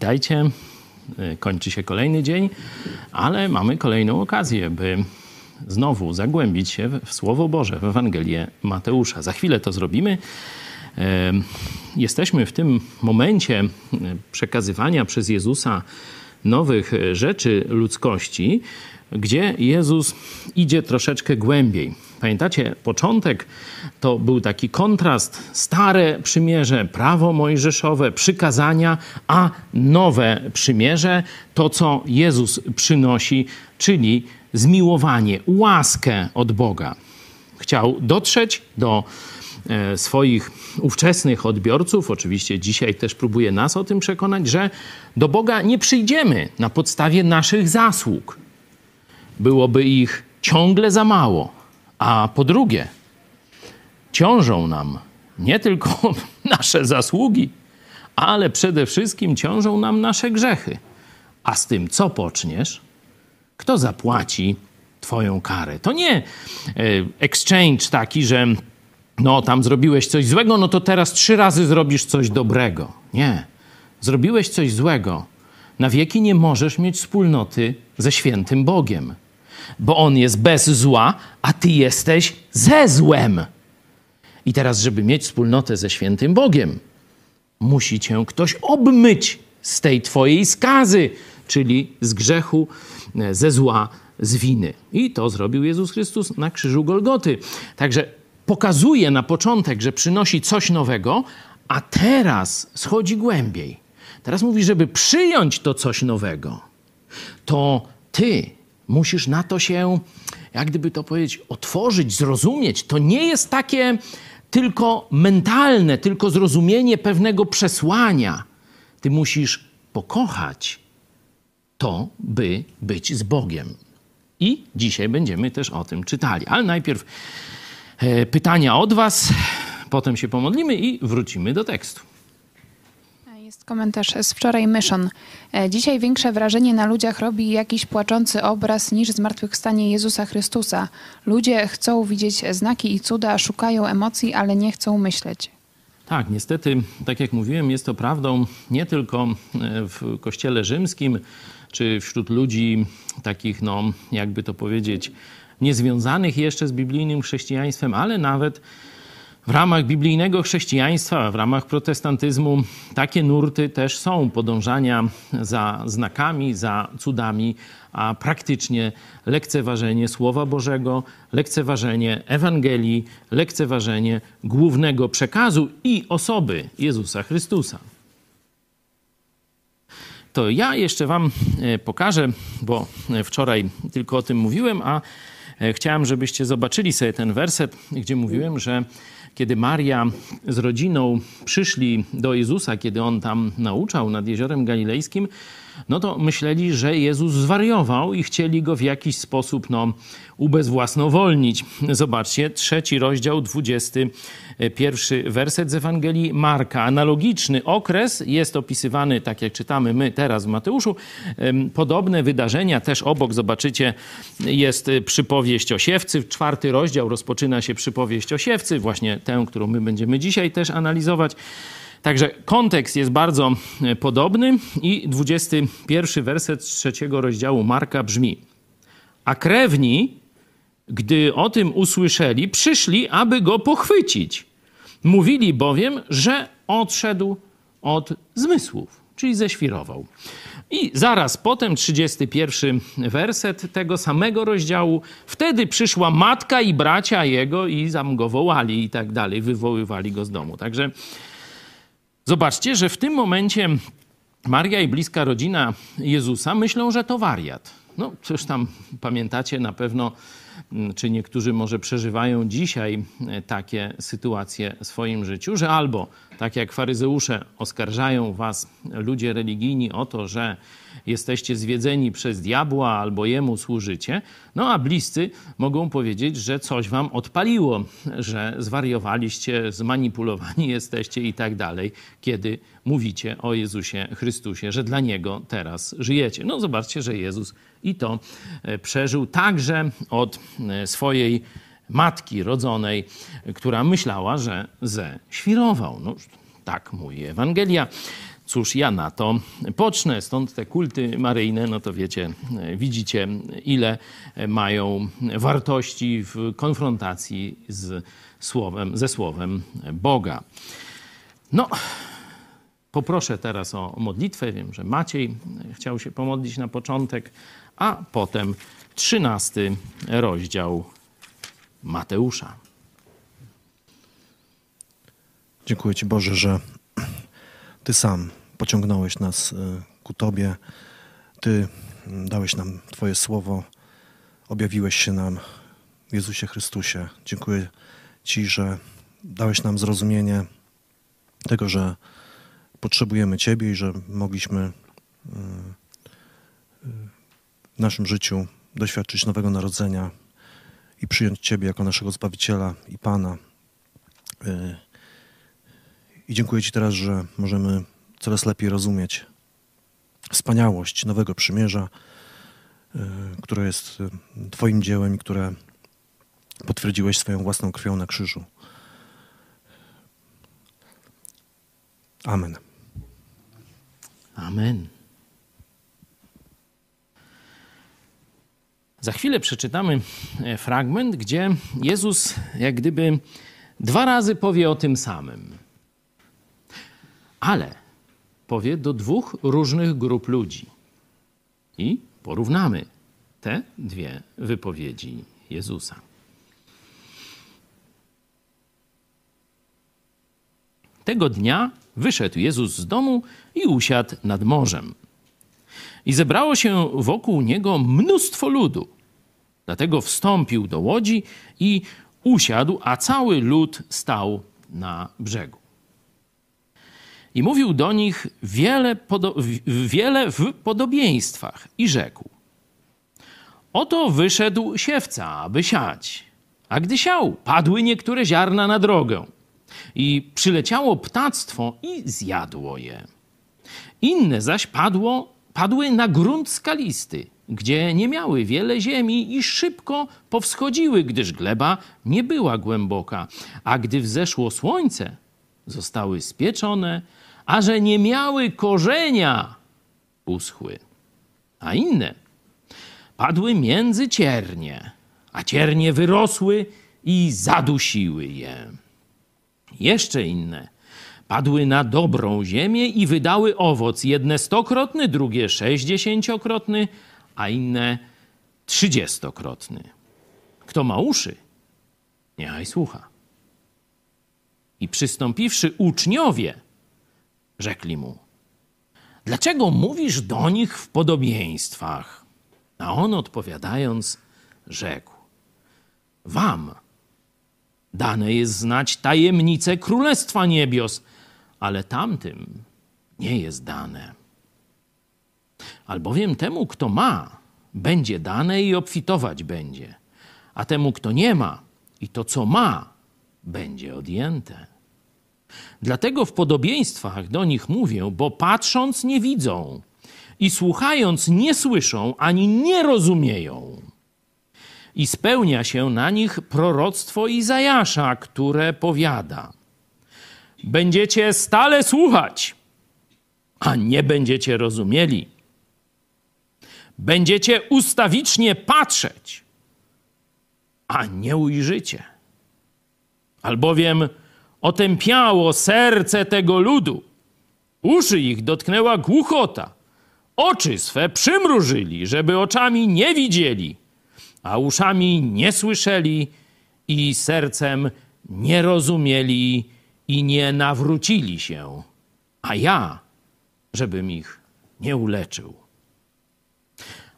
Witajcie. Y, Kończy się kolejny dzień, ale mamy kolejną okazję, by znowu zagłębić się w Słowo Boże, w Ewangelię Mateusza. Za chwilę to zrobimy. Y, Jesteśmy w tym momencie y, przekazywania przez Jezusa nowych rzeczy ludzkości, gdzie Jezus idzie troszeczkę głębiej. Pamiętacie, początek to był taki kontrast stare przymierze, prawo mojżeszowe, przykazania, a nowe przymierze, to co Jezus przynosi, czyli zmiłowanie, łaskę od Boga. Chciał dotrzeć do e, swoich ówczesnych odbiorców, oczywiście dzisiaj też próbuje nas o tym przekonać, że do Boga nie przyjdziemy na podstawie naszych zasług. Byłoby ich ciągle za mało. A po drugie, ciążą nam nie tylko nasze zasługi, ale przede wszystkim ciążą nam nasze grzechy. A z tym, co poczniesz, kto zapłaci Twoją karę? To nie e, exchange taki, że no tam zrobiłeś coś złego, no to teraz trzy razy zrobisz coś dobrego. Nie. Zrobiłeś coś złego. Na wieki nie możesz mieć wspólnoty ze świętym Bogiem bo on jest bez zła, a ty jesteś ze złem. I teraz, żeby mieć wspólnotę ze świętym Bogiem, musi cię ktoś obmyć z tej twojej skazy, czyli z grzechu, ze zła, z winy. I to zrobił Jezus Chrystus na krzyżu Golgoty. Także pokazuje na początek, że przynosi coś nowego, a teraz schodzi głębiej. Teraz mówi, żeby przyjąć to coś nowego, to ty musisz na to się, jak gdyby to powiedzieć, otworzyć, zrozumieć. To nie jest takie tylko mentalne, tylko zrozumienie pewnego przesłania. Ty musisz pokochać to, by być z Bogiem. I dzisiaj będziemy też o tym czytali. Ale najpierw e, pytania od Was, potem się pomodlimy i wrócimy do tekstu. Komentarz z wczoraj Myszon. E, Dzisiaj większe wrażenie na ludziach robi jakiś płaczący obraz niż zmartwychwstanie Jezusa Chrystusa. Ludzie chcą widzieć znaki i cuda, szukają emocji, ale nie chcą myśleć. Tak, niestety, tak jak mówiłem, jest to prawdą nie tylko e, w Kościele Rzymskim, czy wśród ludzi takich, no, jakby to powiedzieć, niezwiązanych jeszcze z biblijnym chrześcijaństwem, ale nawet w ramach biblijnego chrześcijaństwa, w ramach protestantyzmu, takie nurty też są podążania za znakami, za cudami, a praktycznie lekceważenie Słowa Bożego, lekceważenie Ewangelii, lekceważenie głównego przekazu i osoby Jezusa Chrystusa. To ja jeszcze Wam e, pokażę, bo wczoraj tylko o tym mówiłem, a e, chciałem, żebyście zobaczyli sobie ten werset, gdzie mówiłem, że kiedy Maria z rodziną przyszli do Jezusa, kiedy on tam nauczał nad jeziorem galilejskim, no to myśleli, że Jezus zwariował i chcieli go w jakiś sposób no, ubezwłasnowolnić. Zobaczcie, trzeci rozdział, 21 werset z Ewangelii Marka. Analogiczny okres jest opisywany, tak jak czytamy my teraz w Mateuszu. Podobne wydarzenia też obok, zobaczycie, jest przypowieść o siewcy. Czwarty rozdział rozpoczyna się przypowieść o siewcy, właśnie tę, którą my będziemy dzisiaj też analizować. Także kontekst jest bardzo e, podobny i 21 werset trzeciego rozdziału Marka brzmi: A krewni, gdy o tym usłyszeli, przyszli, aby go pochwycić. Mówili bowiem, że odszedł od zmysłów, czyli ześwirował. I zaraz potem, 31 werset tego samego rozdziału, wtedy przyszła matka i bracia jego i tam go wołali i tak dalej, wywoływali go z domu. Także Zobaczcie, że w tym momencie Maria i bliska rodzina Jezusa myślą, że to wariat. No, coś tam pamiętacie na pewno, mm, czy niektórzy może przeżywają dzisiaj e, takie sytuacje w swoim życiu, że albo tak jak faryzeusze oskarżają was ludzie religijni o to, że jesteście zwiedzeni przez diabła albo jemu służycie, no a bliscy mogą powiedzieć, że coś wam odpaliło, że zwariowaliście, zmanipulowani jesteście i tak dalej, kiedy mówicie o Jezusie Chrystusie, że dla Niego teraz żyjecie. No zobaczcie, że Jezus i to e, przeżył także od e, swojej matki rodzonej, która myślała, że ze świrował. No, tak mówi Ewangelia. cóż ja na to pocznę. Stąd te kulty maryjne, no to wiecie, widzicie, ile mają wartości w konfrontacji z słowem, ze słowem Boga. No, poproszę teraz o modlitwę. Wiem, że Maciej chciał się pomodlić na początek, a potem trzynasty rozdział Mateusza. Dziękuję Ci Boże, że Ty sam pociągnąłeś nas y, ku Tobie. Ty mm, dałeś nam Twoje słowo, objawiłeś się nam w Jezusie Chrystusie. Dziękuję Ci, że dałeś nam zrozumienie tego, że potrzebujemy Ciebie i że mogliśmy y, y, w naszym życiu doświadczyć nowego narodzenia i przyjąć Ciebie jako naszego Zbawiciela i Pana. I dziękuję Ci teraz, że możemy coraz lepiej rozumieć wspaniałość nowego przymierza, y, które jest y, Twoim dziełem i które potwierdziłeś swoją własną krwią na krzyżu. Amen. Amen. Za chwilę przeczytamy e, fragment, gdzie Jezus jak gdyby dwa razy powie o tym samym ale powie do dwóch różnych grup ludzi. I porównamy te dwie wypowiedzi Jezusa. Tego dnia wyszedł Jezus z domu i usiadł nad morzem. I zebrało się wokół niego mnóstwo ludu. Dlatego wstąpił do łodzi i usiadł, a cały lud stał na brzegu. I mówił do nich wiele, wiele w podobieństwach i rzekł: Oto wyszedł siewca, aby siać. A gdy siał, padły niektóre ziarna na drogę. I przyleciało ptactwo i zjadło je. Inne zaś padło, padły na grunt skalisty, gdzie nie miały wiele ziemi i szybko powschodziły, gdyż gleba nie była głęboka. A gdy wzeszło słońce, zostały spieczone, a że nie miały korzenia, uschły. A inne padły między ciernie, a ciernie wyrosły i zadusiły je. Jeszcze inne padły na dobrą ziemię i wydały owoc, jedne stokrotny, drugie sześćdziesięciokrotny, a inne trzydziestokrotny. Kto ma uszy, niechaj słucha. I przystąpiwszy uczniowie, Rzekli mu: Dlaczego mówisz do nich w podobieństwach? A on odpowiadając, rzekł: Wam dane jest znać tajemnice Królestwa Niebios, ale tamtym nie jest dane. Albowiem temu, kto ma, będzie dane i obfitować będzie, a temu, kto nie ma, i to, co ma, będzie odjęte. Dlatego w podobieństwach do nich mówię, bo patrząc nie widzą i słuchając nie słyszą ani nie rozumieją. I spełnia się na nich proroctwo Izajasza, które powiada: Będziecie stale słuchać, a nie będziecie rozumieli. Będziecie ustawicznie patrzeć, a nie ujrzycie. Albowiem otępiało serce tego ludu. Uszy ich dotknęła głuchota. Oczy swe przymrużyli, żeby oczami nie widzieli, a uszami nie słyszeli i sercem nie rozumieli i nie nawrócili się. A ja, żebym ich nie uleczył.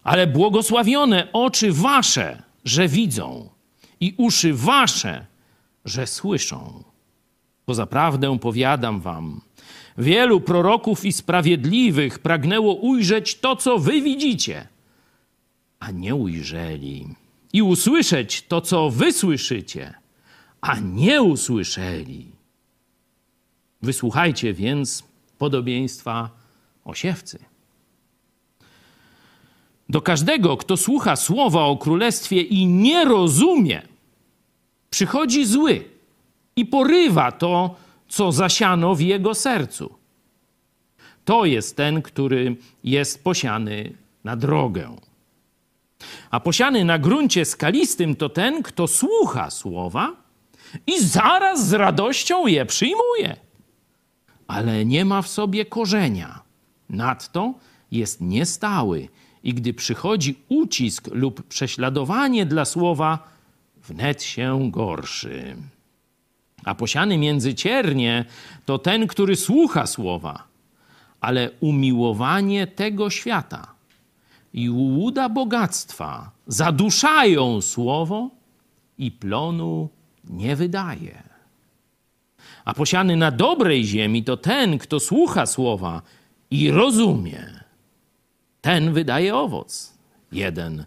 Ale błogosławione oczy wasze, że widzą, i uszy wasze, że słyszą. Bo zaprawdę powiadam wam, wielu proroków i sprawiedliwych pragnęło ujrzeć to, co wy widzicie, a nie ujrzeli, i usłyszeć to, co wy słyszycie, a nie usłyszeli. Wysłuchajcie więc podobieństwa o siewcy. Do każdego, kto słucha słowa o królestwie i nie rozumie, przychodzi zły i porywa to, co zasiano w jego sercu. To jest ten, który jest posiany na drogę. A posiany na gruncie skalistym to ten, kto słucha słowa i zaraz z radością je przyjmuje, ale nie ma w sobie korzenia. Nadto jest niestały i gdy przychodzi ucisk lub prześladowanie dla słowa, wnet się gorszy. A posiany między ciernie to ten, który słucha słowa, ale umiłowanie tego świata i łuda bogactwa zaduszają słowo i plonu nie wydaje. A posiany na dobrej ziemi to ten, kto słucha słowa i rozumie. Ten wydaje owoc. Jeden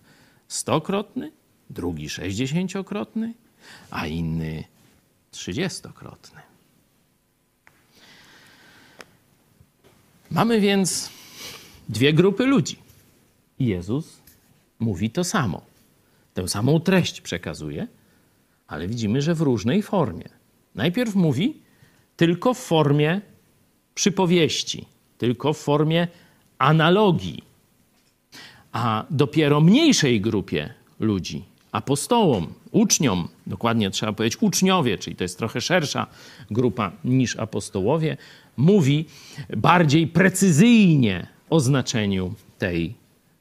stokrotny, drugi sześćdziesięciokrotny, a inny trzydziestokrotny. Mamy więc dwie grupy ludzi. Jezus mówi to samo. Tę samą treść przekazuje, ale widzimy, że w różnej formie. Najpierw mówi tylko w formie przypowieści, tylko w formie analogii, a dopiero mniejszej grupie ludzi, apostołom, uczniom, dokładnie trzeba powiedzieć uczniowie, czyli to jest trochę szersza grupa niż apostołowie, mówi bardziej precyzyjnie o znaczeniu tej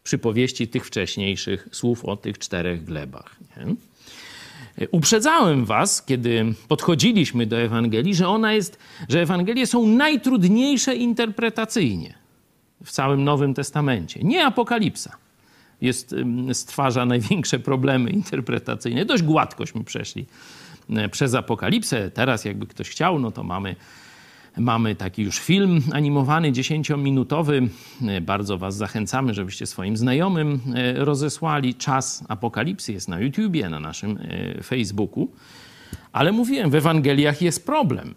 przypowieści, tych wcześniejszych słów o tych czterech glebach. Nie? Uprzedzałem was, kiedy podchodziliśmy do Ewangelii, że ona jest, że Ewangelie są najtrudniejsze interpretacyjnie w całym Nowym Testamencie. Nie Apokalipsa jest, stwarza największe problemy interpretacyjne. Dość gładkośmy przeszli e, przez Apokalipsę. Teraz jakby ktoś chciał, no to mamy Mamy taki już film animowany, dziesięciominutowy. E, bardzo Was zachęcamy, żebyście swoim znajomym e, rozesłali. Czas Apokalipsy jest na YouTubie, na naszym e, Facebooku. Ale mówiłem, w Ewangeliach jest problem,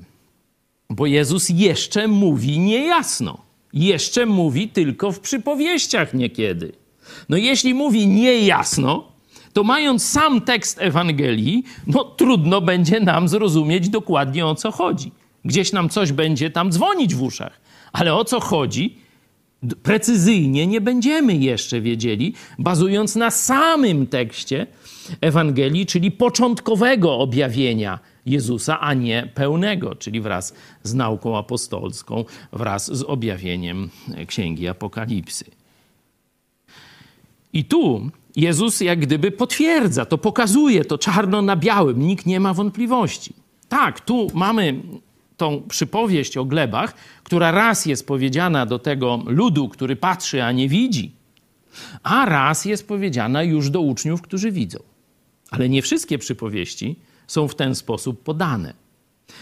bo Jezus jeszcze mówi niejasno. Jeszcze mówi tylko w przypowieściach niekiedy. No jeśli mówi niejasno, to mając sam tekst Ewangelii, no trudno będzie nam zrozumieć dokładnie o co chodzi. Gdzieś nam coś będzie tam dzwonić w uszach. Ale o co chodzi? Precyzyjnie nie będziemy jeszcze wiedzieli, bazując na samym tekście Ewangelii, czyli początkowego objawienia Jezusa, a nie pełnego, czyli wraz z nauką apostolską, wraz z objawieniem Księgi Apokalipsy. I tu Jezus jak gdyby potwierdza, to pokazuje to czarno na białym, nikt nie ma wątpliwości. Tak, tu mamy tą przypowieść o glebach, która raz jest powiedziana do tego ludu, który patrzy, a nie widzi, a raz jest powiedziana już do uczniów, którzy widzą. Ale nie wszystkie przypowieści są w ten sposób podane.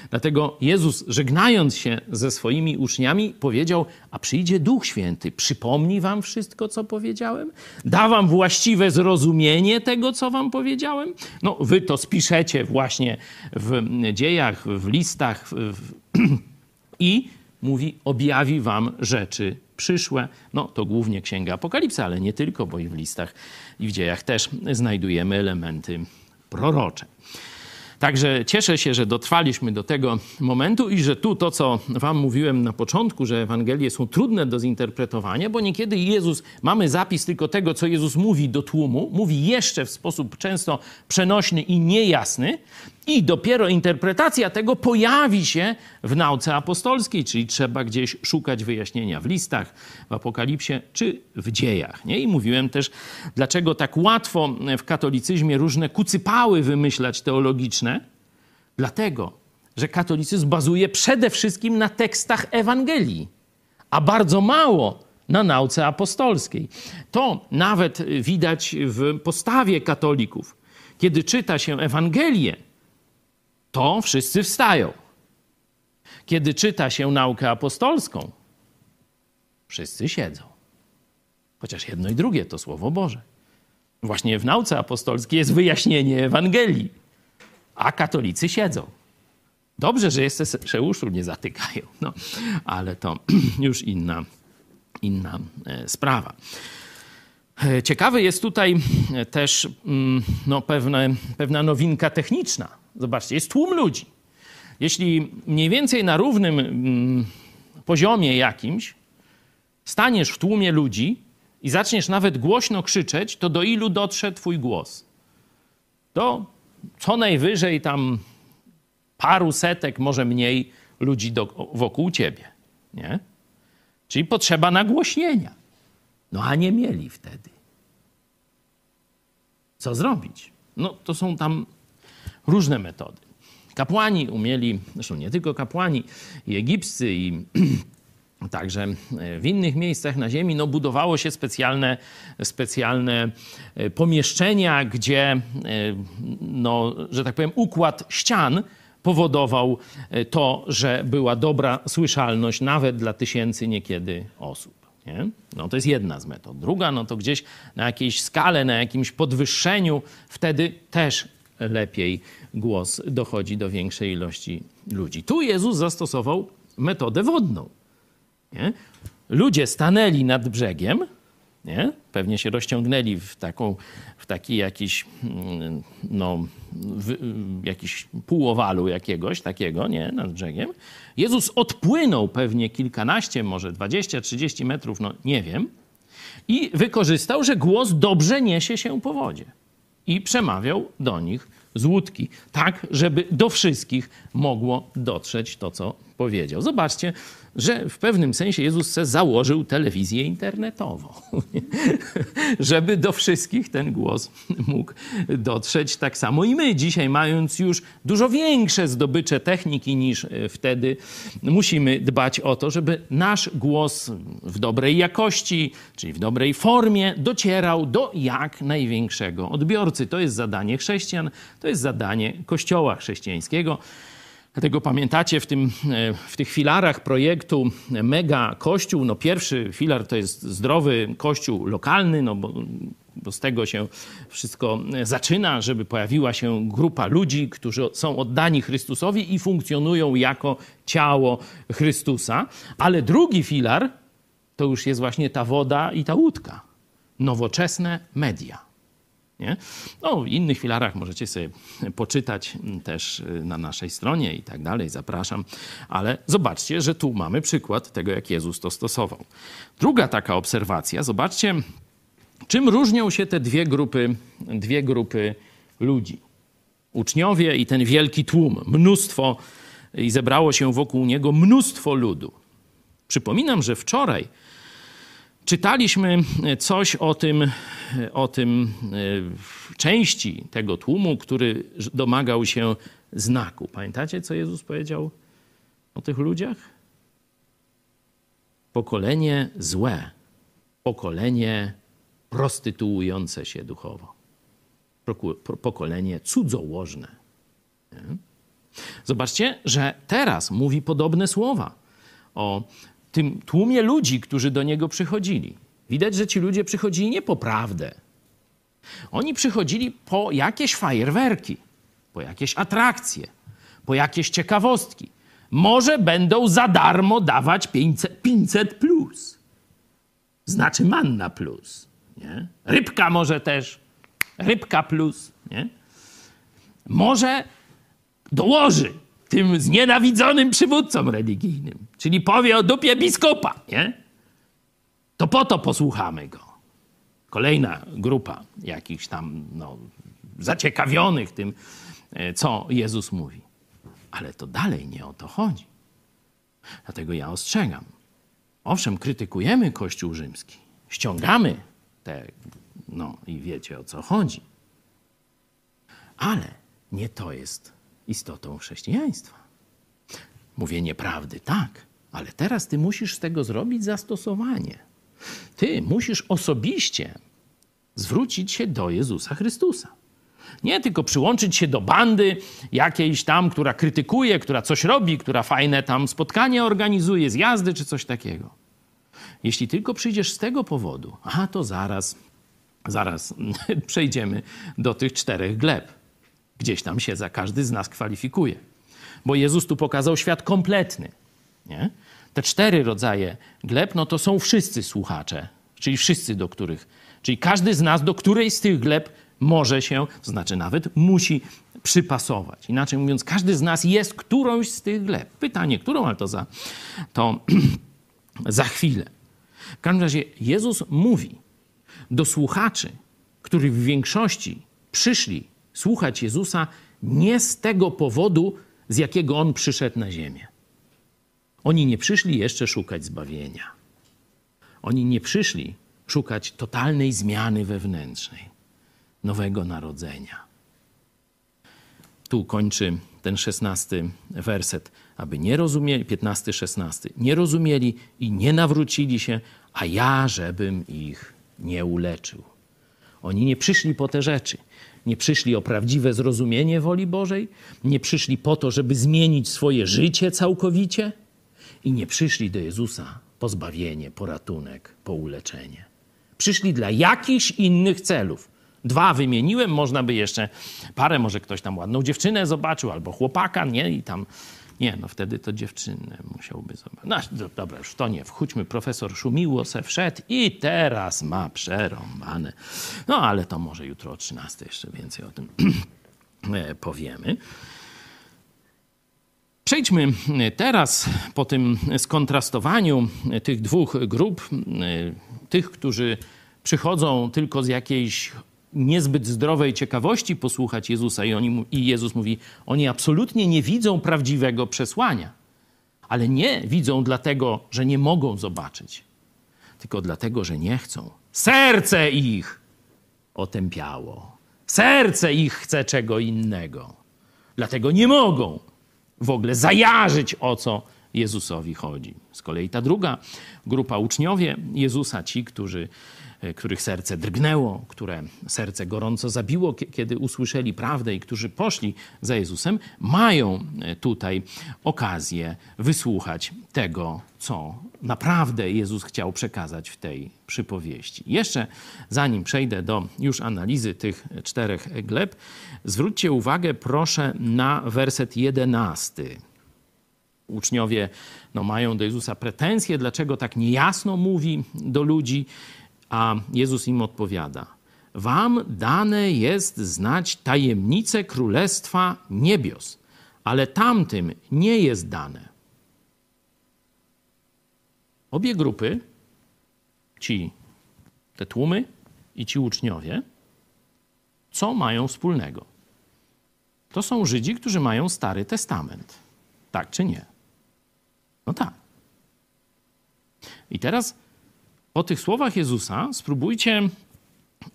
Dlatego Jezus, żegnając się ze swoimi uczniami, powiedział: A przyjdzie Duch Święty, przypomni wam wszystko, co powiedziałem, da wam właściwe zrozumienie tego, co wam powiedziałem. No, wy to spiszecie właśnie w dziejach, w listach w... i mówi: objawi wam rzeczy przyszłe. No, to głównie Księga Apokalipsy, ale nie tylko, bo i w listach i w dziejach też znajdujemy elementy prorocze. Także cieszę się, że dotrwaliśmy do tego momentu i że tu to, co Wam mówiłem na początku, że Ewangelie są trudne do zinterpretowania, bo niekiedy Jezus, mamy zapis tylko tego, co Jezus mówi do tłumu, mówi jeszcze w sposób często przenośny i niejasny, i dopiero interpretacja tego pojawi się w nauce apostolskiej, czyli trzeba gdzieś szukać wyjaśnienia w listach, w Apokalipsie czy w dziejach. Nie? I mówiłem też, dlaczego tak łatwo w katolicyzmie różne kucypały wymyślać teologiczne. Dlatego, że katolicyzm bazuje przede wszystkim na tekstach Ewangelii, a bardzo mało na nauce apostolskiej. To nawet widać w postawie katolików. Kiedy czyta się Ewangelię, to wszyscy wstają. Kiedy czyta się naukę apostolską, wszyscy siedzą. Chociaż jedno i drugie to Słowo Boże. Właśnie w nauce apostolskiej jest wyjaśnienie Ewangelii, a katolicy siedzą. Dobrze, że jeszcze se uszu nie zatykają, no, ale to już inna, inna e, sprawa. E, ciekawy jest tutaj też mm, no, pewne, pewna nowinka techniczna Zobaczcie, jest tłum ludzi. Jeśli mniej więcej na równym mm, poziomie jakimś staniesz w tłumie ludzi i zaczniesz nawet głośno krzyczeć, to do ilu dotrze twój głos? Do co najwyżej tam paru setek, może mniej ludzi do, wokół ciebie. Nie? Czyli potrzeba nagłośnienia. No a nie mieli wtedy. Co zrobić? No to są tam różne metody. Kapłani umieli, zresztą nie tylko kapłani, i egipscy, i Także w innych miejscach na Ziemi no, budowało się specjalne, specjalne e, pomieszczenia, gdzie, e, no, że tak powiem, układ ścian powodował e, to, że była dobra słyszalność nawet dla tysięcy niekiedy osób. Nie? No to jest jedna z metod. Druga, no to gdzieś na jakiejś skale, na jakimś podwyższeniu, wtedy też lepiej głos dochodzi do większej ilości ludzi. Tu Jezus zastosował metodę wodną. Nie? Ludzie stanęli nad brzegiem, nie? pewnie się rozciągnęli w, taką, w taki jakiś, mm, no, w, jakiś półowalu jakiegoś takiego, nie, nad brzegiem. Jezus odpłynął pewnie kilkanaście, może 20, 30 metrów, no nie wiem, i wykorzystał, że głos dobrze niesie się po wodzie. I przemawiał do nich z łódki, tak, żeby do wszystkich mogło dotrzeć to, co powiedział. Zobaczcie, że w pewnym sensie Jezus se założył telewizję internetową, żeby do wszystkich ten głos mógł dotrzeć. Tak samo i my dzisiaj, mając już dużo większe zdobycze techniki niż e, wtedy, musimy dbać o to, żeby nasz głos w dobrej jakości, czyli w dobrej formie, docierał do jak największego odbiorcy. To jest zadanie chrześcijan, to jest zadanie Kościoła chrześcijańskiego. Dlatego pamiętacie w, tym, e, w tych filarach projektu Mega Kościół, no pierwszy filar to jest zdrowy kościół lokalny, no bo, bo z tego się wszystko zaczyna, żeby pojawiła się grupa ludzi, którzy są oddani Chrystusowi i funkcjonują jako ciało Chrystusa. Ale drugi filar to już jest właśnie ta woda i ta łódka. Nowoczesne media. Nie? No, w innych filarach możecie sobie poczytać też y, na naszej stronie i tak dalej, zapraszam. Ale zobaczcie, że tu mamy przykład tego, jak Jezus to stosował. Druga taka obserwacja, zobaczcie, czym różnią się te dwie grupy, dwie grupy ludzi. Uczniowie i ten wielki tłum, mnóstwo, i zebrało się wokół niego mnóstwo ludu. Przypominam, że wczoraj Czytaliśmy coś o tym, o tym e, części tego tłumu, który domagał się znaku. Pamiętacie, co Jezus powiedział o tych ludziach? Pokolenie złe, pokolenie prostytuujące się duchowo, pokolenie cudzołożne. Zobaczcie, że teraz mówi podobne słowa o tym tłumie ludzi, którzy do niego przychodzili. Widać, że ci ludzie przychodzili nie po prawdę. Oni przychodzili po jakieś fajerwerki, po jakieś atrakcje, po jakieś ciekawostki. Może będą za darmo dawać 500, 500 plus. Znaczy manna plus. Nie? Rybka może też. Rybka plus. Nie? Może dołoży tym znienawidzonym przywódcom religijnym, czyli powie o dupie biskupa, nie? To po to posłuchamy go. Kolejna grupa jakichś tam no, zaciekawionych tym, e, co Jezus mówi. Ale to dalej nie o to chodzi. Dlatego ja ostrzegam. Owszem, krytykujemy Kościół rzymski, ściągamy te, no i wiecie o co chodzi. Ale nie to jest istotą chrześcijaństwa. Mówienie prawdy, tak, ale teraz ty musisz z tego zrobić zastosowanie. Ty musisz osobiście zwrócić się do Jezusa Chrystusa. Nie tylko przyłączyć się do bandy jakiejś tam, która krytykuje, która coś robi, która fajne tam spotkanie organizuje, zjazdy czy coś takiego. Jeśli tylko przyjdziesz z tego powodu, a to zaraz, zaraz przejdziemy do tych czterech gleb. Gdzieś tam się za każdy z nas kwalifikuje. Bo Jezus tu pokazał świat kompletny. Nie? Te cztery rodzaje gleb, no to są wszyscy słuchacze, czyli wszyscy, do których, czyli każdy z nas, do której z tych gleb może się, to znaczy nawet musi przypasować. Inaczej mówiąc, każdy z nas jest którąś z tych gleb. Pytanie, którą, ale to za, to za chwilę. W każdym razie Jezus mówi do słuchaczy, którzy w większości przyszli słuchać Jezusa nie z tego powodu, z jakiego On przyszedł na ziemię. Oni nie przyszli jeszcze szukać zbawienia. Oni nie przyszli szukać totalnej zmiany wewnętrznej, nowego narodzenia. Tu kończy ten szesnasty werset, aby nie rozumieli, piętnasty, szesnasty, nie rozumieli i nie nawrócili się, a ja, żebym ich nie uleczył. Oni nie przyszli po te rzeczy. Nie przyszli o prawdziwe zrozumienie woli Bożej, nie przyszli po to, żeby zmienić swoje życie całkowicie i nie przyszli do Jezusa po zbawienie, po ratunek, po uleczenie. Przyszli dla jakichś innych celów. Dwa wymieniłem, można by jeszcze parę, może ktoś tam ładną dziewczynę zobaczył albo chłopaka, nie? I tam nie, no wtedy to dziewczynę musiałby zobaczyć. No dobra, już to nie, wchódźmy. Profesor Szumiło se wszedł i teraz ma przerąbane. No ale to może jutro o 13 jeszcze więcej o tym e, powiemy. Przejdźmy teraz po tym skontrastowaniu tych dwóch grup, e, tych, którzy przychodzą tylko z jakiejś niezbyt zdrowej ciekawości posłuchać Jezusa i, oni, i Jezus mówi, oni absolutnie nie widzą prawdziwego przesłania, ale nie widzą dlatego, że nie mogą zobaczyć, tylko dlatego, że nie chcą. Serce ich otępiało. Serce ich chce czego innego. Dlatego nie mogą w ogóle zajarzyć, o co Jezusowi chodzi. Z kolei ta druga grupa uczniowie Jezusa, ci, którzy których serce drgnęło, które serce gorąco zabiło, kiedy usłyszeli prawdę i którzy poszli za Jezusem, mają e, tutaj okazję wysłuchać tego, co naprawdę Jezus chciał przekazać w tej przypowieści. Jeszcze zanim przejdę do już analizy tych czterech gleb, zwróćcie uwagę proszę na werset jedenasty. Uczniowie no, mają do Jezusa pretensje, dlaczego tak niejasno mówi do ludzi. A Jezus im odpowiada: Wam dane jest znać tajemnice królestwa niebios, ale tamtym nie jest dane. Obie grupy, ci, te tłumy i ci uczniowie, co mają wspólnego? To są Żydzi, którzy mają Stary Testament. Tak czy nie? No tak. I teraz po tych słowach Jezusa spróbujcie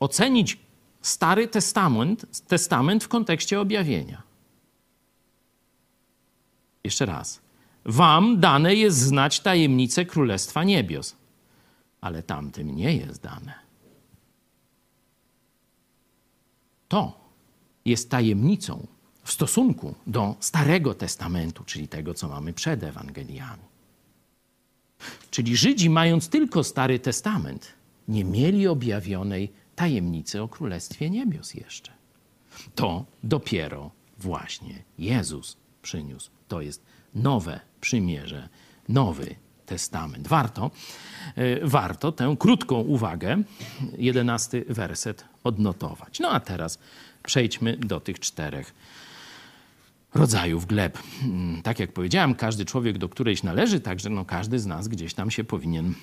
ocenić Stary Testament, Testament w kontekście objawienia. Jeszcze raz. Wam dane jest znać tajemnicę Królestwa Niebios, ale tamtym nie jest dane. To jest tajemnicą w stosunku do Starego Testamentu, czyli tego, co mamy przed Ewangeliami. Czyli Żydzi, mając tylko Stary Testament, nie mieli objawionej tajemnicy o Królestwie Niebios jeszcze. To dopiero właśnie Jezus przyniósł. To jest nowe przymierze, nowy testament. Warto, e, warto tę krótką uwagę, jedenasty werset, odnotować. No a teraz przejdźmy do tych czterech rodzajów gleb. Mm, tak jak powiedziałem, każdy człowiek do którejś należy, także no każdy z nas gdzieś tam się powinien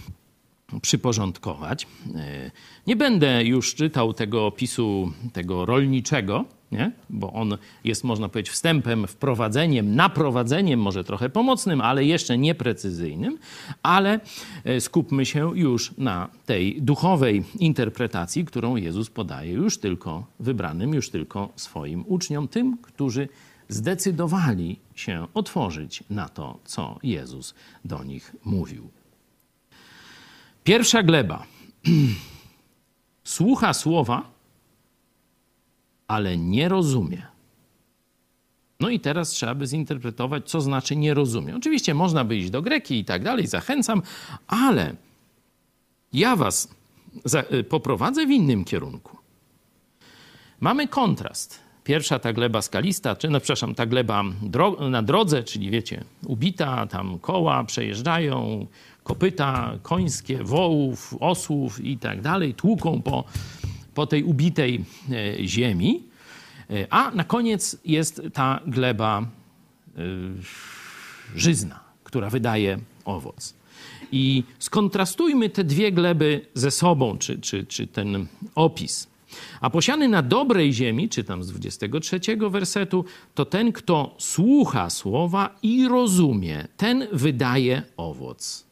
przyporządkować. E, nie będę już czytał tego opisu, tego rolniczego, nie? bo on jest, można powiedzieć, wstępem, wprowadzeniem, naprowadzeniem, może trochę pomocnym, ale jeszcze nieprecyzyjnym, ale e, skupmy się już na tej duchowej interpretacji, którą Jezus podaje już tylko wybranym, już tylko swoim uczniom, tym, którzy zdecydowali się otworzyć na to, co Jezus do nich mówił. Pierwsza gleba słucha słowa, ale nie rozumie. No i teraz trzeba by zinterpretować, co znaczy nie rozumie. Oczywiście można by iść do greki i tak dalej, zachęcam, ale ja was poprowadzę w innym kierunku. Mamy kontrast Pierwsza ta gleba skalista, czy no, przepraszam, ta gleba dro na drodze, czyli wiecie, ubita, tam koła przejeżdżają, kopyta końskie, wołów, osłów i tak dalej, tłuką po, po tej ubitej e, ziemi. E, a na koniec jest ta gleba e, żyzna, która wydaje owoc. I skontrastujmy te dwie gleby ze sobą, czy, czy, czy ten opis. A posiany na dobrej ziemi, czytam z 23 wersetu, to ten, kto słucha słowa i rozumie, ten wydaje owoc.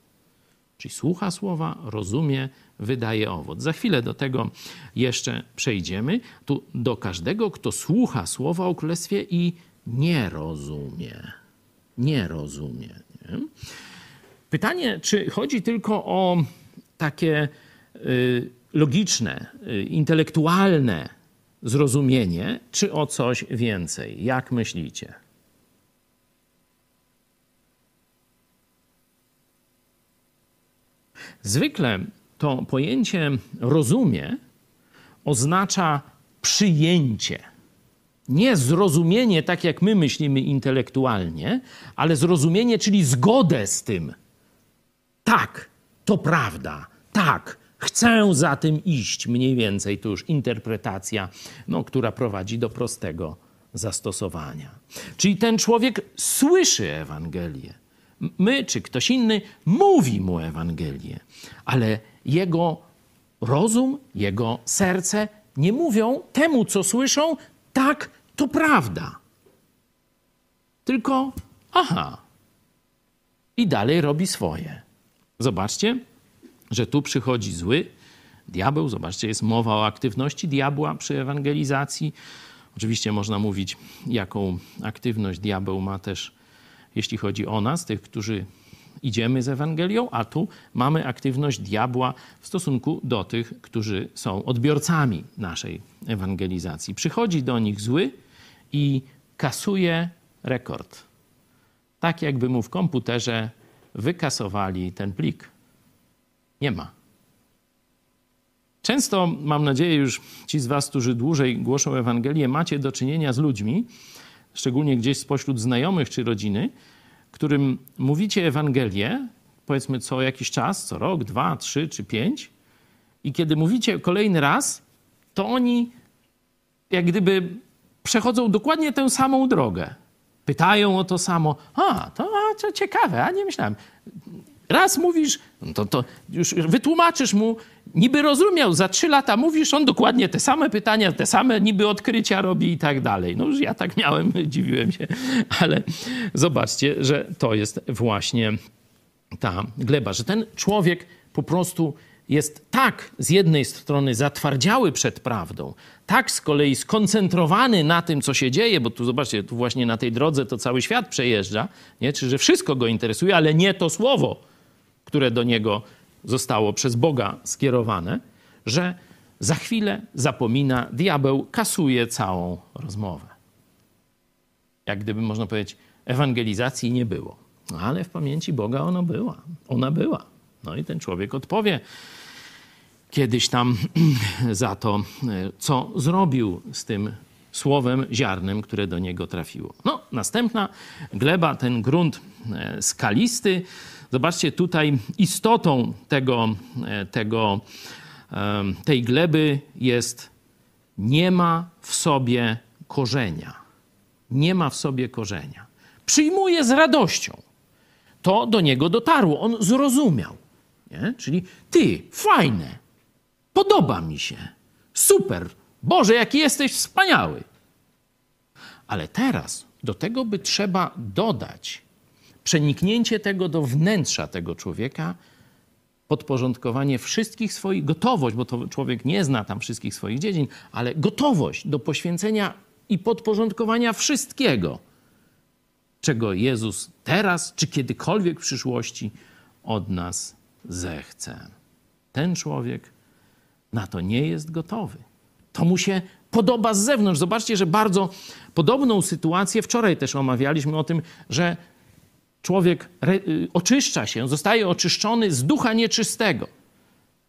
Czyli słucha słowa, rozumie, wydaje owoc. Za chwilę do tego jeszcze przejdziemy. Tu do każdego, kto słucha słowa o królestwie i nie rozumie. Nie rozumie. Nie? Pytanie, czy chodzi tylko o takie y, logiczne, y, intelektualne zrozumienie, czy o coś więcej? Jak myślicie? Zwykle to pojęcie rozumie oznacza przyjęcie. Nie zrozumienie, tak jak my myślimy intelektualnie, ale zrozumienie, czyli zgodę z tym. Tak, to prawda. Tak, chcę za tym iść. Mniej więcej to już interpretacja, no, która prowadzi do prostego zastosowania. Czyli ten człowiek słyszy Ewangelię. My czy ktoś inny mówi mu Ewangelię, ale jego rozum, jego serce nie mówią temu, co słyszą, tak, to prawda. Tylko, aha. I dalej robi swoje. Zobaczcie, że tu przychodzi zły diabeł. Zobaczcie, jest mowa o aktywności diabła przy ewangelizacji. Oczywiście można mówić, jaką aktywność diabeł ma też, jeśli chodzi o nas, tych, którzy idziemy z Ewangelią, a tu mamy aktywność diabła w stosunku do tych, którzy są odbiorcami naszej ewangelizacji. Przychodzi do nich zły i kasuje rekord. Tak jakby mu w komputerze wykasowali ten plik. Nie ma. Często, mam nadzieję, już ci z Was, którzy dłużej głoszą Ewangelię, macie do czynienia z ludźmi, szczególnie gdzieś spośród znajomych czy rodziny, którym mówicie Ewangelię, powiedzmy co jakiś czas, co rok, dwa, trzy czy pięć, i kiedy mówicie kolejny raz, to oni jak gdyby przechodzą dokładnie tę samą drogę. Pytają o to samo. A, to, a, ciekawe, a nie myślałem. Raz mówisz, to, to już wytłumaczysz mu, niby rozumiał, za trzy lata mówisz, on dokładnie te same pytania, te same niby odkrycia robi i tak dalej. No już ja tak miałem, dziwiłem się, ale zobaczcie, że to jest właśnie ta gleba, że ten człowiek po prostu jest tak z jednej strony zatwardziały przed prawdą, tak z kolei skoncentrowany na tym, co się dzieje, bo tu zobaczcie, tu właśnie na tej drodze to cały świat przejeżdża, nie? czy że wszystko go interesuje, ale nie to słowo, które do niego zostało przez Boga skierowane, że za chwilę zapomina, diabeł kasuje całą rozmowę. Jak gdyby można powiedzieć, ewangelizacji nie było. Ale w pamięci Boga ona była. Ona była. No i ten człowiek odpowie kiedyś tam za to, co zrobił z tym słowem, ziarnem, które do niego trafiło. No, następna gleba, ten grunt e, skalisty, Zobaczcie tutaj istotą tego, e, tego, tej gleby jest nie ma w sobie korzenia. Nie ma w sobie korzenia. Przyjmuje z radością. To do niego dotarło, on zrozumiał. Nie? Czyli ty, fajne, podoba mi się, super, Boże, jaki jesteś wspaniały. Ale teraz do tego by trzeba dodać przeniknięcie tego do wnętrza tego człowieka, podporządkowanie wszystkich swoich, gotowość, bo to człowiek nie zna tam wszystkich swoich dziedzin, ale gotowość do poświęcenia i podporządkowania wszystkiego, czego Jezus teraz czy kiedykolwiek w przyszłości od nas zechce. Ten człowiek na to nie jest gotowy. To mu się podoba z zewnątrz. Zobaczcie, że bardzo podobną sytuację wczoraj też omawialiśmy o tym, że człowiek y, oczyszcza się, zostaje oczyszczony z ducha nieczystego.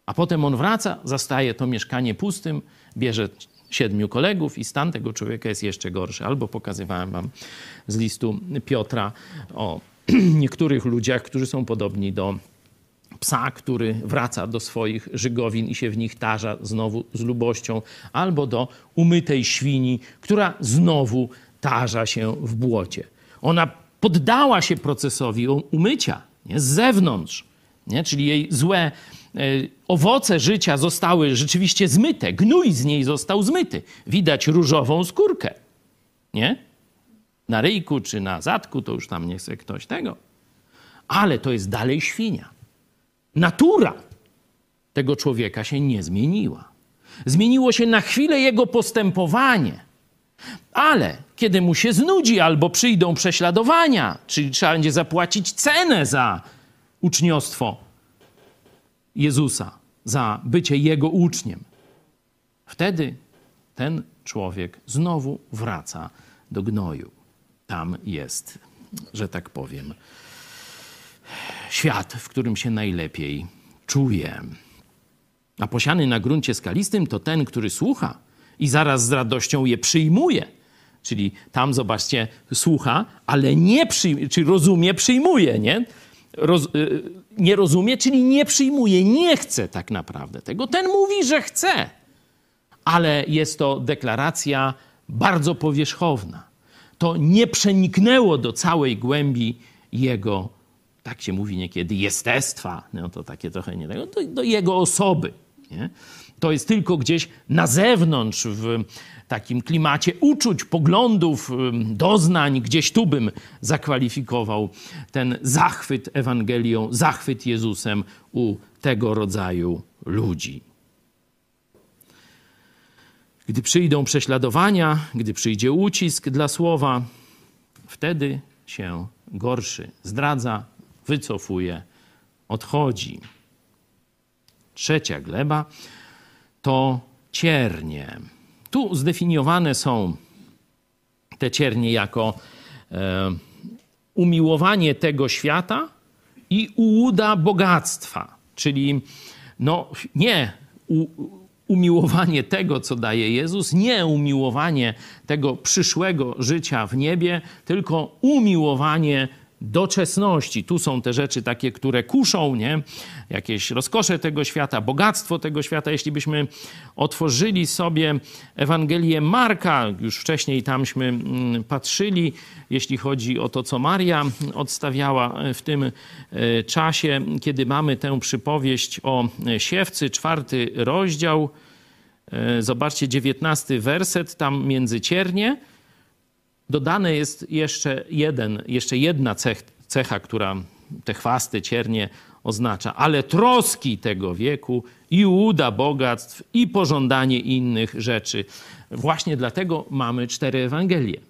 A potem on wraca, zastaje to mieszkanie pustym, bierze siedmiu kolegów i stan tego człowieka jest jeszcze gorszy. Albo pokazywałem wam z listu Piotra o niektórych ludziach, którzy są podobni do psa, który wraca do swoich żygowin i się w nich tarza znowu z lubością, albo do umytej świni, która znowu tarza się w błocie. Ona poddała się procesowi umycia nie? z zewnątrz. nie? czyli jej złe e, owoce życia zostały rzeczywiście zmyte, gnój z niej został zmyty. Widać różową skórkę, nie? Na ryjku czy na zadku, to już tam nie chce ktoś tego. Ale to jest dalej świnia. Natura tego człowieka się nie zmieniła. Zmieniło się na chwilę jego postępowanie. Ale kiedy mu się znudzi albo przyjdą prześladowania, czyli trzeba będzie zapłacić cenę za uczniostwo Jezusa, za bycie Jego uczniem, wtedy ten człowiek znowu wraca do gnoju. Tam jest, że tak powiem, świat, w którym się najlepiej czuje. A posiany na gruncie skalistym to ten, który słucha i zaraz z radością je przyjmuje. Czyli tam, zobaczcie, słucha, ale nie przyjmuje, czy rozumie, przyjmuje, nie? Roz, y, nie rozumie, czyli nie przyjmuje, nie chce tak naprawdę tego. Ten mówi, że chce, ale jest to deklaracja bardzo powierzchowna. To nie przeniknęło do całej głębi jego, tak się mówi niekiedy, jestestwa, no to takie trochę nie tego, do, do jego osoby. Nie? To jest tylko gdzieś na zewnątrz, w takim klimacie uczuć, poglądów, doznań. Gdzieś tu bym zakwalifikował ten zachwyt Ewangelią, zachwyt Jezusem u tego rodzaju ludzi. Gdy przyjdą prześladowania, gdy przyjdzie ucisk dla słowa, wtedy się gorszy zdradza, wycofuje, odchodzi. Trzecia gleba to ciernie. Tu zdefiniowane są te ciernie jako e, umiłowanie tego świata i ułuda bogactwa, czyli no, nie u, umiłowanie tego, co daje Jezus, nie umiłowanie tego przyszłego życia w niebie, tylko umiłowanie doczesności. Tu są te rzeczy takie, które kuszą, nie? Jakieś rozkosze tego świata, bogactwo tego świata. Jeśli byśmy otworzyli sobie Ewangelię Marka, już wcześniej tamśmy mm, patrzyli, jeśli chodzi o to, co Maria odstawiała w tym e, czasie, kiedy mamy tę przypowieść o siewcy, czwarty rozdział. E, zobaczcie, dziewiętnasty werset, tam między ciernie – Dodane jest jeszcze, jeden, jeszcze jedna cech, cecha, która te chwasty, ciernie oznacza, ale troski tego wieku i uda bogactw i pożądanie innych rzeczy. Właśnie dlatego mamy cztery Ewangelie.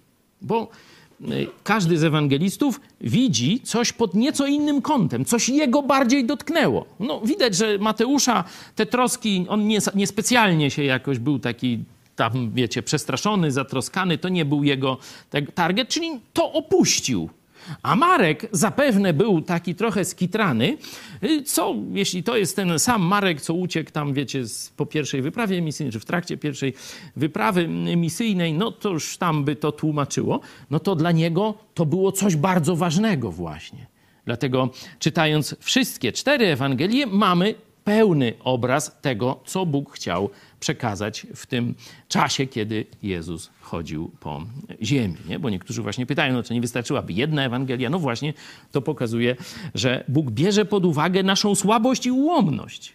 Bo y, każdy z ewangelistów widzi coś pod nieco innym kątem, coś jego bardziej dotknęło. No, widać, że Mateusza te troski, on niespecjalnie nie się jakoś był taki tam, wiecie, przestraszony, zatroskany, to nie był jego target, czyli to opuścił. A Marek zapewne był taki trochę skitrany, y, co jeśli to jest ten sam Marek, co uciekł tam, wiecie, po pierwszej wyprawie misyjnej, czy w trakcie pierwszej wyprawy misyjnej, no to już tam by to tłumaczyło, no to dla niego to było coś bardzo ważnego właśnie. Dlatego czytając wszystkie cztery Ewangelie, mamy pełny obraz tego, co Bóg chciał przekazać w tym czasie, kiedy Jezus chodził po ziemi. Nie? Bo niektórzy właśnie pytają, no czy nie wystarczyłaby jedna Ewangelia? No właśnie, to pokazuje, że Bóg bierze pod uwagę naszą słabość i ułomność.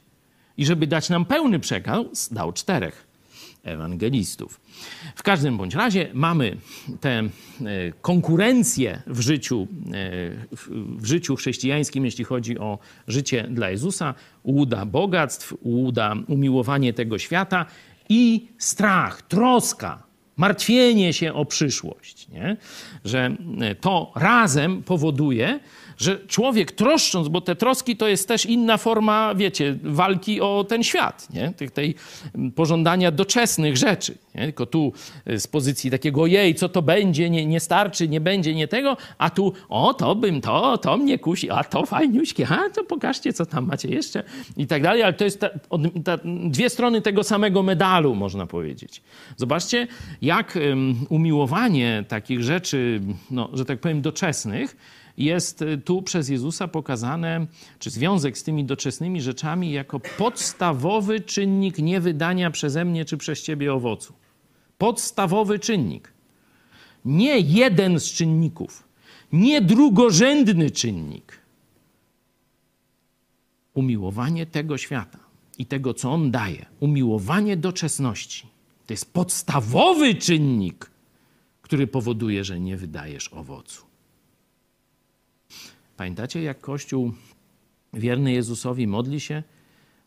I żeby dać nam pełny przekaz, dał czterech ewangelistów. W każdym bądź razie mamy tę e, konkurencję w życiu, e, w życiu chrześcijańskim, jeśli chodzi o życie dla Jezusa, łuda bogactw, łuda umiłowanie tego świata i strach, troska, martwienie się o przyszłość. Nie? Że e, to razem powoduje, że człowiek troszcząc, bo te troski to jest też inna forma, wiecie, walki o ten świat, nie? Tej, tej pożądania doczesnych rzeczy. Nie? Tylko tu y, z pozycji takiego jej, co to będzie, nie, nie starczy, nie będzie, nie tego, a tu o, to bym, to, to mnie kusi, a to fajniuśkie, a to pokażcie, co tam macie jeszcze i tak dalej, ale to jest ta, ta, dwie strony tego samego medalu, można powiedzieć. Zobaczcie, jak um, umiłowanie takich rzeczy, no, że tak powiem, doczesnych, jest y, tu przez Jezusa pokazane, czy związek z tymi doczesnymi rzeczami, jako podstawowy czynnik niewydania przeze mnie czy przez ciebie owocu. Podstawowy czynnik. Nie jeden z czynników, nie drugorzędny czynnik. umiłowanie tego świata i tego, co on daje, umiłowanie doczesności, to jest podstawowy czynnik, który powoduje, że nie wydajesz owocu. Pamiętacie, jak Kościół wierny Jezusowi modli się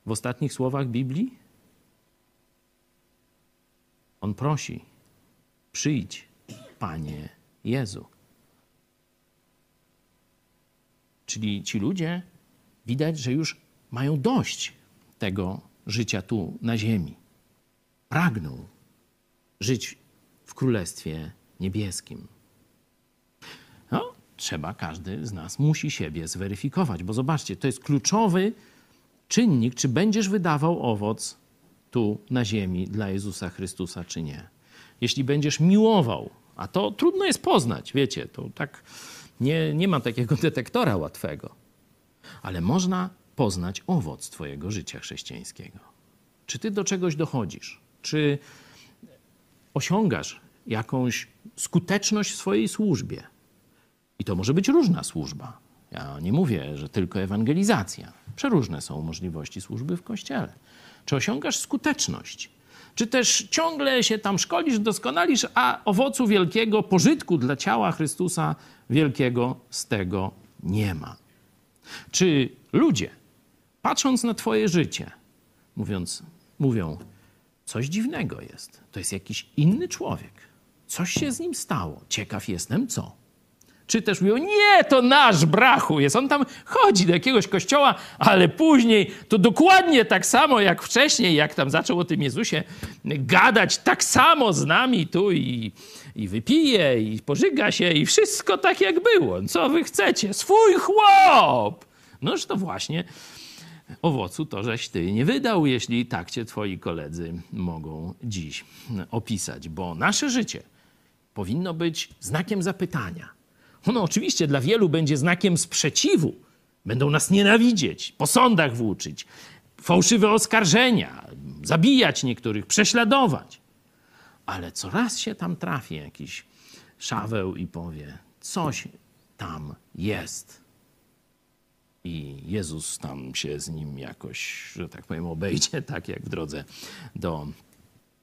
w ostatnich słowach Biblii? On prosi: Przyjdź, Panie Jezu. Czyli ci ludzie widać, że już mają dość tego życia tu na ziemi. Pragną żyć w Królestwie Niebieskim. Trzeba, każdy z nas musi siebie zweryfikować, bo zobaczcie, to jest kluczowy czynnik, czy będziesz wydawał owoc tu na ziemi dla Jezusa Chrystusa, czy nie. Jeśli będziesz miłował, a to trudno jest poznać, wiecie, to tak nie, nie ma takiego detektora łatwego, ale można poznać owoc Twojego życia chrześcijańskiego. Czy Ty do czegoś dochodzisz? Czy osiągasz jakąś skuteczność w swojej służbie? I to może być różna służba. Ja nie mówię, że tylko ewangelizacja. Przeróżne są możliwości służby w kościele. Czy osiągasz skuteczność? Czy też ciągle się tam szkolisz, doskonalisz, a owocu wielkiego pożytku dla ciała Chrystusa wielkiego z tego nie ma? Czy ludzie, patrząc na Twoje życie, mówiąc, mówią, coś dziwnego jest, to jest jakiś inny człowiek, coś się z nim stało, ciekaw jestem co. Czy też mówią, nie, to nasz brachu jest. On tam chodzi do jakiegoś kościoła, ale później to dokładnie tak samo jak wcześniej, jak tam zaczął o tym Jezusie gadać, tak samo z nami tu i, i wypije, i pożyga się, i wszystko tak jak było. Co wy chcecie? Swój chłop! Noż to właśnie owocu to, żeś ty nie wydał, jeśli tak cię twoi koledzy mogą dziś opisać. Bo nasze życie powinno być znakiem zapytania ono oczywiście dla wielu będzie znakiem sprzeciwu. Będą nas nienawidzieć, po sądach włóczyć, fałszywe oskarżenia, zabijać niektórych, prześladować. Ale coraz się tam trafi jakiś szaweł i powie: Coś tam jest. I Jezus tam się z nim jakoś, że tak powiem, obejdzie, tak jak w drodze do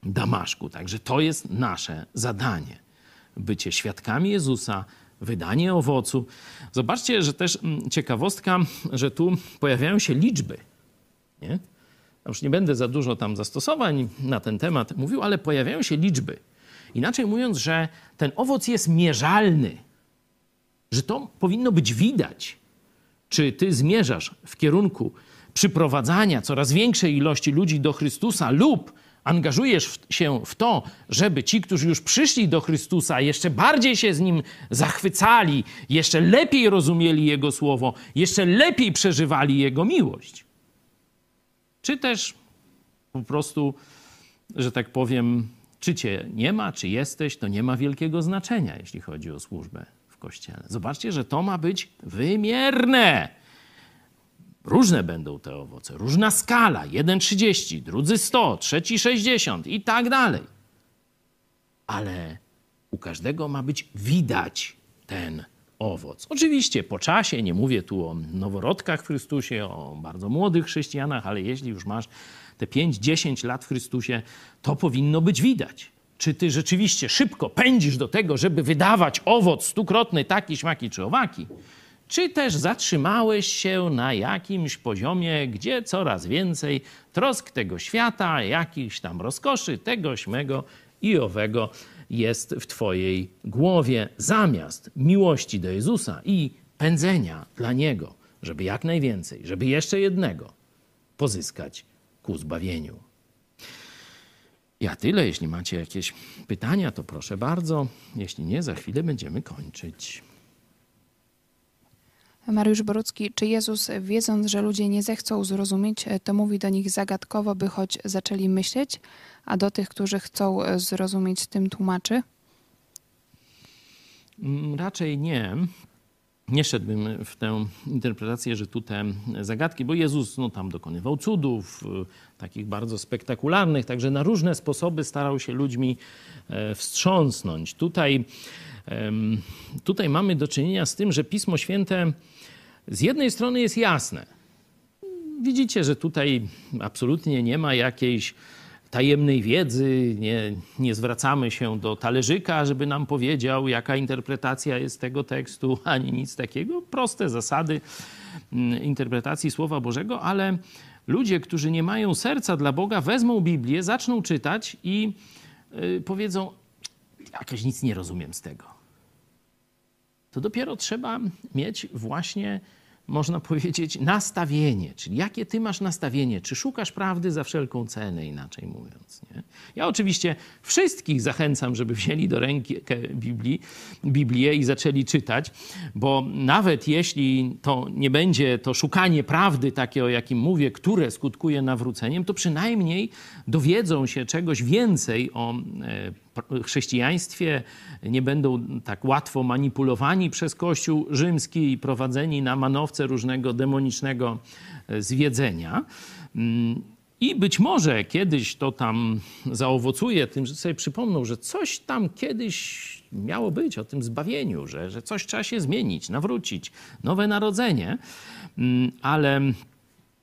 Damaszku. Także to jest nasze zadanie. Bycie świadkami Jezusa, wydanie owocu. Zobaczcie, że też mm, ciekawostka, że tu pojawiają się liczby. Nie? Ja już nie będę za dużo tam zastosowań na ten temat mówił, ale pojawiają się liczby. Inaczej mówiąc, że ten owoc jest mierzalny, że to powinno być widać, czy ty zmierzasz w kierunku przyprowadzania coraz większej ilości ludzi do Chrystusa lub angażujesz się w to, żeby ci, którzy już przyszli do Chrystusa, jeszcze bardziej się z Nim zachwycali, jeszcze lepiej rozumieli Jego słowo, jeszcze lepiej przeżywali Jego miłość. Czy też po prostu, że tak powiem, czy cię nie ma, czy jesteś, to nie ma wielkiego znaczenia, jeśli chodzi o służbę w Kościele. Zobaczcie, że to ma być wymierne. Różne będą te owoce, różna skala. Jeden 30, drudzy 100, trzeci 60 i tak dalej. Ale u każdego ma być widać ten owoc. Oczywiście po czasie, nie mówię tu o noworodkach w Chrystusie, o bardzo młodych chrześcijanach, ale jeśli już masz te 5-10 lat w Chrystusie, to powinno być widać. Czy ty rzeczywiście szybko pędzisz do tego, żeby wydawać owoc stukrotny, taki, śmaki czy owaki? Czy też zatrzymałeś się na jakimś poziomie, gdzie coraz więcej trosk tego świata, jakichś tam rozkoszy, tego, śmego i owego jest w Twojej głowie, zamiast miłości do Jezusa i pędzenia dla Niego, żeby jak najwięcej, żeby jeszcze jednego pozyskać ku zbawieniu. Ja tyle. Jeśli macie jakieś pytania, to proszę bardzo. Jeśli nie, za chwilę będziemy kończyć. Mariusz Borucki, czy Jezus, wiedząc, że ludzie nie zechcą zrozumieć, to mówi do nich zagadkowo, by choć zaczęli myśleć, a do tych, którzy chcą zrozumieć, tym tłumaczy? Mm, raczej nie. Nie szedłbym w tę interpretację, że tu te zagadki, bo Jezus no, tam dokonywał cudów, y, takich bardzo spektakularnych, także na różne sposoby starał się ludźmi e, wstrząsnąć. Tutaj Tutaj mamy do czynienia z tym, że Pismo Święte z jednej strony jest jasne. widzicie, że tutaj absolutnie nie ma jakiejś tajemnej wiedzy, nie, nie zwracamy się do talerzyka, żeby nam powiedział, jaka interpretacja jest tego tekstu, ani nic takiego. Proste zasady mm, interpretacji Słowa Bożego, ale ludzie, którzy nie mają serca dla Boga, wezmą Biblię, zaczną czytać i yy, powiedzą: Jakoś nic nie rozumiem z tego. To dopiero trzeba mieć właśnie można powiedzieć, nastawienie. Czyli jakie ty masz nastawienie? Czy szukasz prawdy za wszelką cenę, inaczej mówiąc? Nie? Ja oczywiście wszystkich zachęcam, żeby wzięli do ręki Biblii, Biblię i zaczęli czytać, bo nawet jeśli to nie będzie to szukanie prawdy, takie o jakim mówię, które skutkuje nawróceniem, to przynajmniej dowiedzą się czegoś więcej o e, chrześcijaństwie nie będą tak łatwo manipulowani przez Kościół rzymski i prowadzeni na manowce różnego demonicznego e, zwiedzenia. Mm, I być może kiedyś to tam zaowocuje tym, że sobie przypomną, że coś tam kiedyś miało być o tym zbawieniu, że, że coś trzeba się zmienić, nawrócić, nowe narodzenie, mm, ale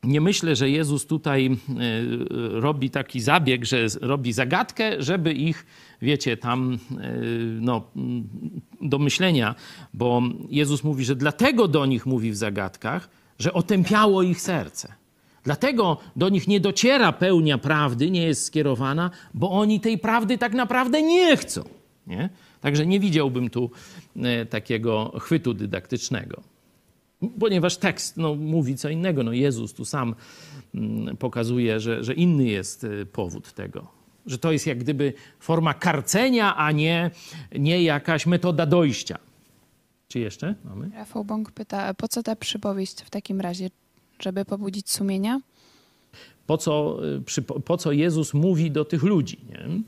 nie myślę, że Jezus tutaj e, robi taki zabieg, że robi zagadkę, żeby ich, wiecie, tam e, no, do myślenia, bo Jezus mówi, że dlatego do nich mówi w zagadkach, że otępiało ich serce. Dlatego do nich nie dociera pełnia prawdy, nie jest skierowana, bo oni tej prawdy tak naprawdę nie chcą. Nie? Także nie widziałbym tu e, takiego chwytu dydaktycznego ponieważ tekst no, mówi co innego. No, Jezus tu sam mm, pokazuje, że, że inny jest y, powód tego. Że to jest jak gdyby forma karcenia, a nie, nie jakaś metoda dojścia. Czy jeszcze mamy? Rafał Bąk pyta, po co ta przypowieść w takim razie? Żeby pobudzić sumienia? Po co, y, po co Jezus mówi do tych ludzi? Nie?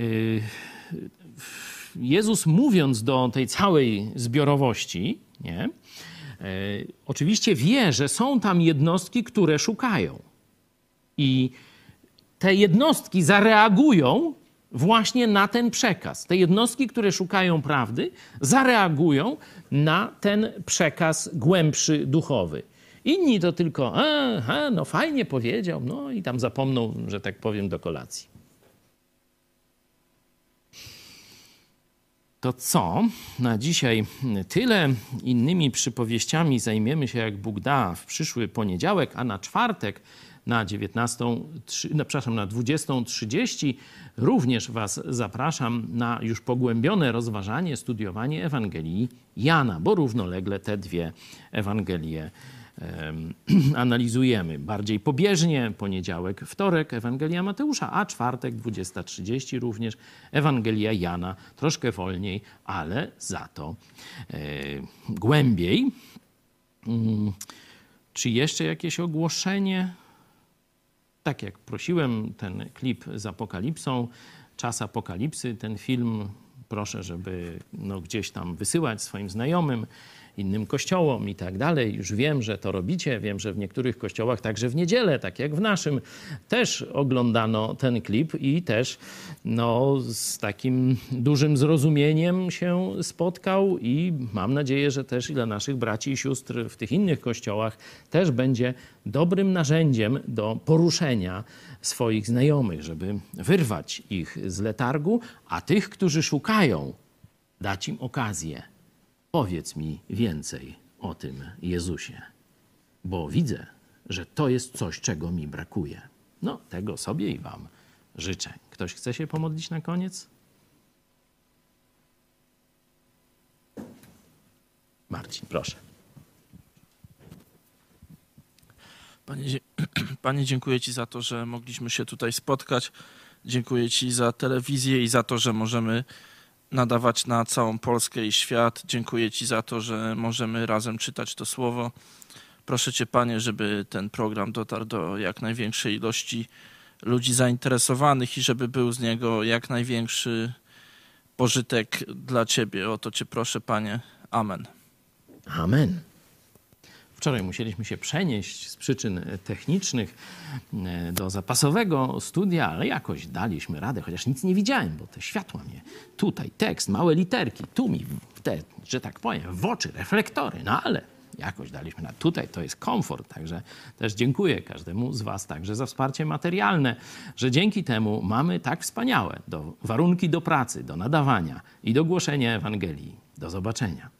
Y, Jezus mówiąc do tej całej zbiorowości, nie? E, oczywiście wie, że są tam jednostki, które szukają. I te jednostki zareagują właśnie na ten przekaz. Te jednostki, które szukają prawdy, zareagują na ten przekaz głębszy, duchowy. Inni to tylko, aha, no fajnie powiedział, no i tam zapomną, że tak powiem, do kolacji. To co? Na dzisiaj tyle. Innymi przypowieściami zajmiemy się, jak Bóg da, w przyszły poniedziałek, a na czwartek na 19, no, przepraszam, na 20.30 również Was zapraszam na już pogłębione rozważanie, studiowanie Ewangelii Jana, bo równolegle te dwie Ewangelie analizujemy bardziej pobieżnie. Poniedziałek, wtorek Ewangelia Mateusza, a czwartek 20.30 również Ewangelia Jana. Troszkę wolniej, ale za to głębiej. Mm, czy jeszcze jakieś ogłoszenie? Tak jak prosiłem, ten klip z apokalipsą, czas apokalipsy, ten film proszę, żeby no, gdzieś tam wysyłać swoim znajomym innym kościołom i tak dalej. Już wiem, że to robicie. Wiem, że w niektórych kościołach, także w niedzielę, tak jak w naszym, też oglądano ten klip i też no, z takim dużym zrozumieniem się spotkał i mam nadzieję, że też i dla naszych braci i sióstr w tych innych kościołach też będzie dobrym narzędziem do poruszenia swoich znajomych, żeby wyrwać ich z letargu, a tych, którzy szukają, dać im okazję Powiedz mi więcej o tym Jezusie, bo widzę, że to jest coś, czego mi brakuje. No, tego sobie i Wam życzę. Ktoś chce się pomodlić na koniec? Marcin, proszę. Panie, Panie, dziękuję Ci za to, że mogliśmy się tutaj spotkać. Dziękuję Ci za telewizję i za to, że możemy nadawać na całą Polskę i świat. Dziękuję Ci za to, że możemy razem czytać to słowo. Proszę Cię, Panie, żeby ten program dotarł do jak największej ilości ludzi zainteresowanych i żeby był z niego jak największy pożytek dla Ciebie. O to Cię proszę, Panie. Amen. Amen. Wczoraj musieliśmy się przenieść z przyczyn technicznych e, do zapasowego studia, ale jakoś daliśmy radę, chociaż nic nie widziałem, bo te światła mnie tutaj, tekst, małe literki, tu mi, te, że tak powiem, w oczy, reflektory, no ale jakoś daliśmy na tutaj, to jest komfort. Także też dziękuję każdemu z Was także za wsparcie materialne, że dzięki temu mamy tak wspaniałe do, warunki do pracy, do nadawania i do głoszenia Ewangelii. Do zobaczenia.